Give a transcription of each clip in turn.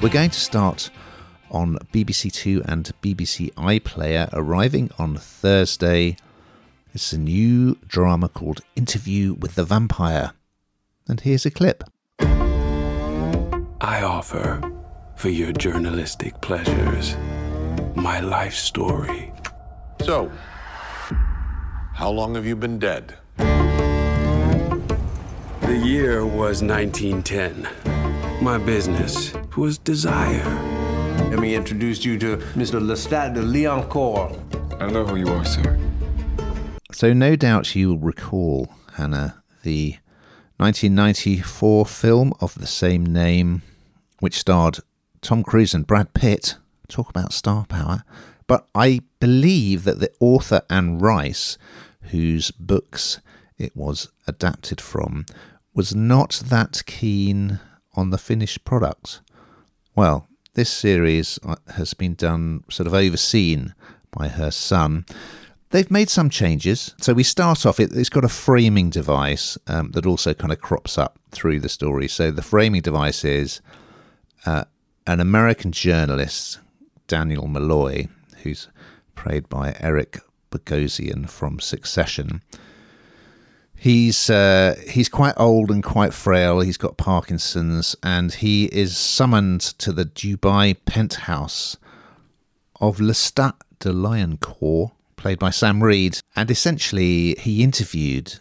We're going to start on BBC Two and BBC iPlayer, arriving on Thursday. It's a new drama called Interview with the Vampire. And here's a clip. I offer, for your journalistic pleasures, my life story. So, how long have you been dead? The year was 1910. My business was desire. Let me introduce you to Mr. Lestat de Lioncourt. I know who you are, sir. So, no doubt you will recall, Hannah, the 1994 film of the same name, which starred Tom Cruise and Brad Pitt. Talk about star power. But I believe that the author Anne Rice, whose books it was adapted from, was not that keen on the finished product. Well, this series uh, has been done sort of overseen by her son. They've made some changes. So we start off, it, has got a framing device um, that also kind of crops up through the story. So the framing device is uh, an American journalist, Daniel Molloy, who's played by Eric Bogosian from Succession, He's uh, he's quite old and quite frail. He's got Parkinson's, and he is summoned to the Dubai penthouse of Lestat de Lioncourt, played by Sam Reid, And essentially, he interviewed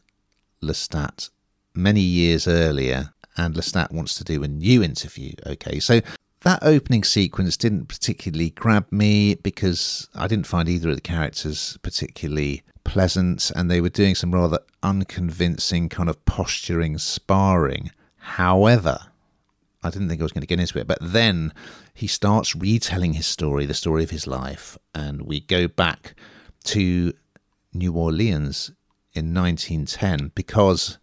Lestat many years earlier, and Lestat wants to do a new interview. Okay, so that opening sequence didn't particularly grab me because I didn't find either of the characters particularly pleasant and they were doing some rather unconvincing kind of posturing sparring. However, I didn't think I was going to get into it, but then he starts retelling his story, the story of his life, and we go back to New Orleans in 1910 because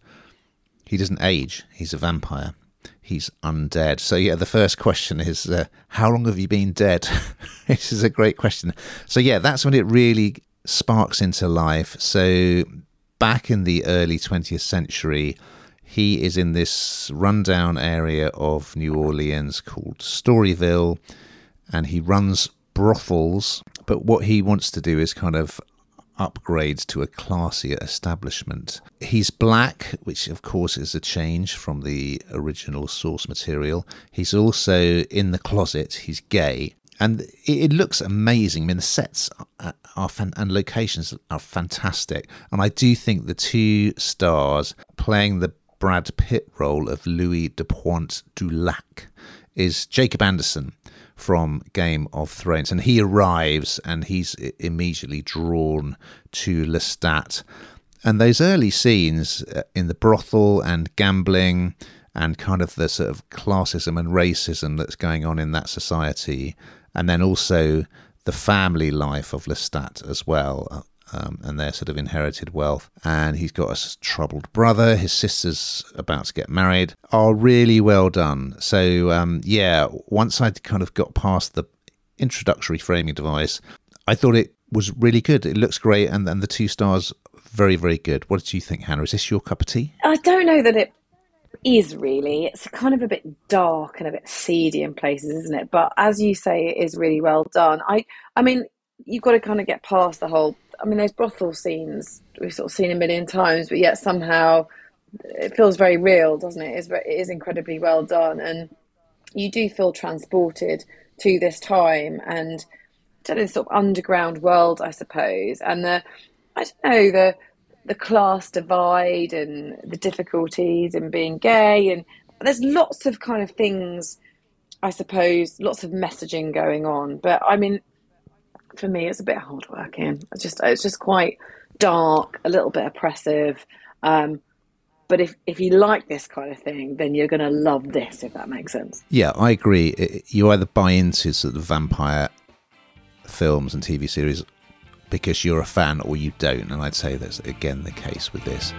he doesn't age, he's a vampire. He's undead. So, yeah, the first question is uh, How long have you been dead? this is a great question. So, yeah, that's when it really sparks into life. So, back in the early 20th century, he is in this rundown area of New Orleans called Storyville, and he runs brothels. But what he wants to do is kind of upgrade to a classier establishment. He's black, which of course is a change from the original source material. He's also in the closet, he's gay, and it, looks amazing. I mean, the sets are, are fan- and locations are fantastic, and I do think the two stars playing the Brad Pitt role of Louis Pointe du Lac is Jacob Anderson from Game of Thrones, and he arrives and he's immediately drawn to Lestat. And those early scenes uh, in the brothel and gambling and kind of the sort of classism and racism that's going on in that society and then also the family life of Lestat as well. Um, and their sort of inherited wealth. And he's got a troubled brother. His sister's about to get married. Are really well done. So um, yeah, once I'd kind of got past the introductory framing device, I thought it was really good. It looks great, and and the two stars very very good. What did you think, Hannah? Is this your cup of tea? I don't know that it is really. It's kind of a bit dark and a bit seedy in places, isn't it? But as you say, it is really well done. I, I mean, you've got to kind of get past the whole. I mean, those brothel scenes we've sort of seen a million times, but yet somehow it feels very real, doesn't it? It is, it is incredibly well done, and you do feel transported to this time and to this sort of underground world, I suppose. And the, I don't know, the the class divide and the difficulties in being gay and there's lots of kind of things i suppose lots of messaging going on but i mean for me it's a bit hard working it's just it's just quite dark a little bit oppressive um, but if, if you like this kind of thing, then you're going to love this, if that makes sense. Yeah, I agree. You either buy into sort of vampire films and TV series because you're a fan or you don't. And I'd say that's again the case with this.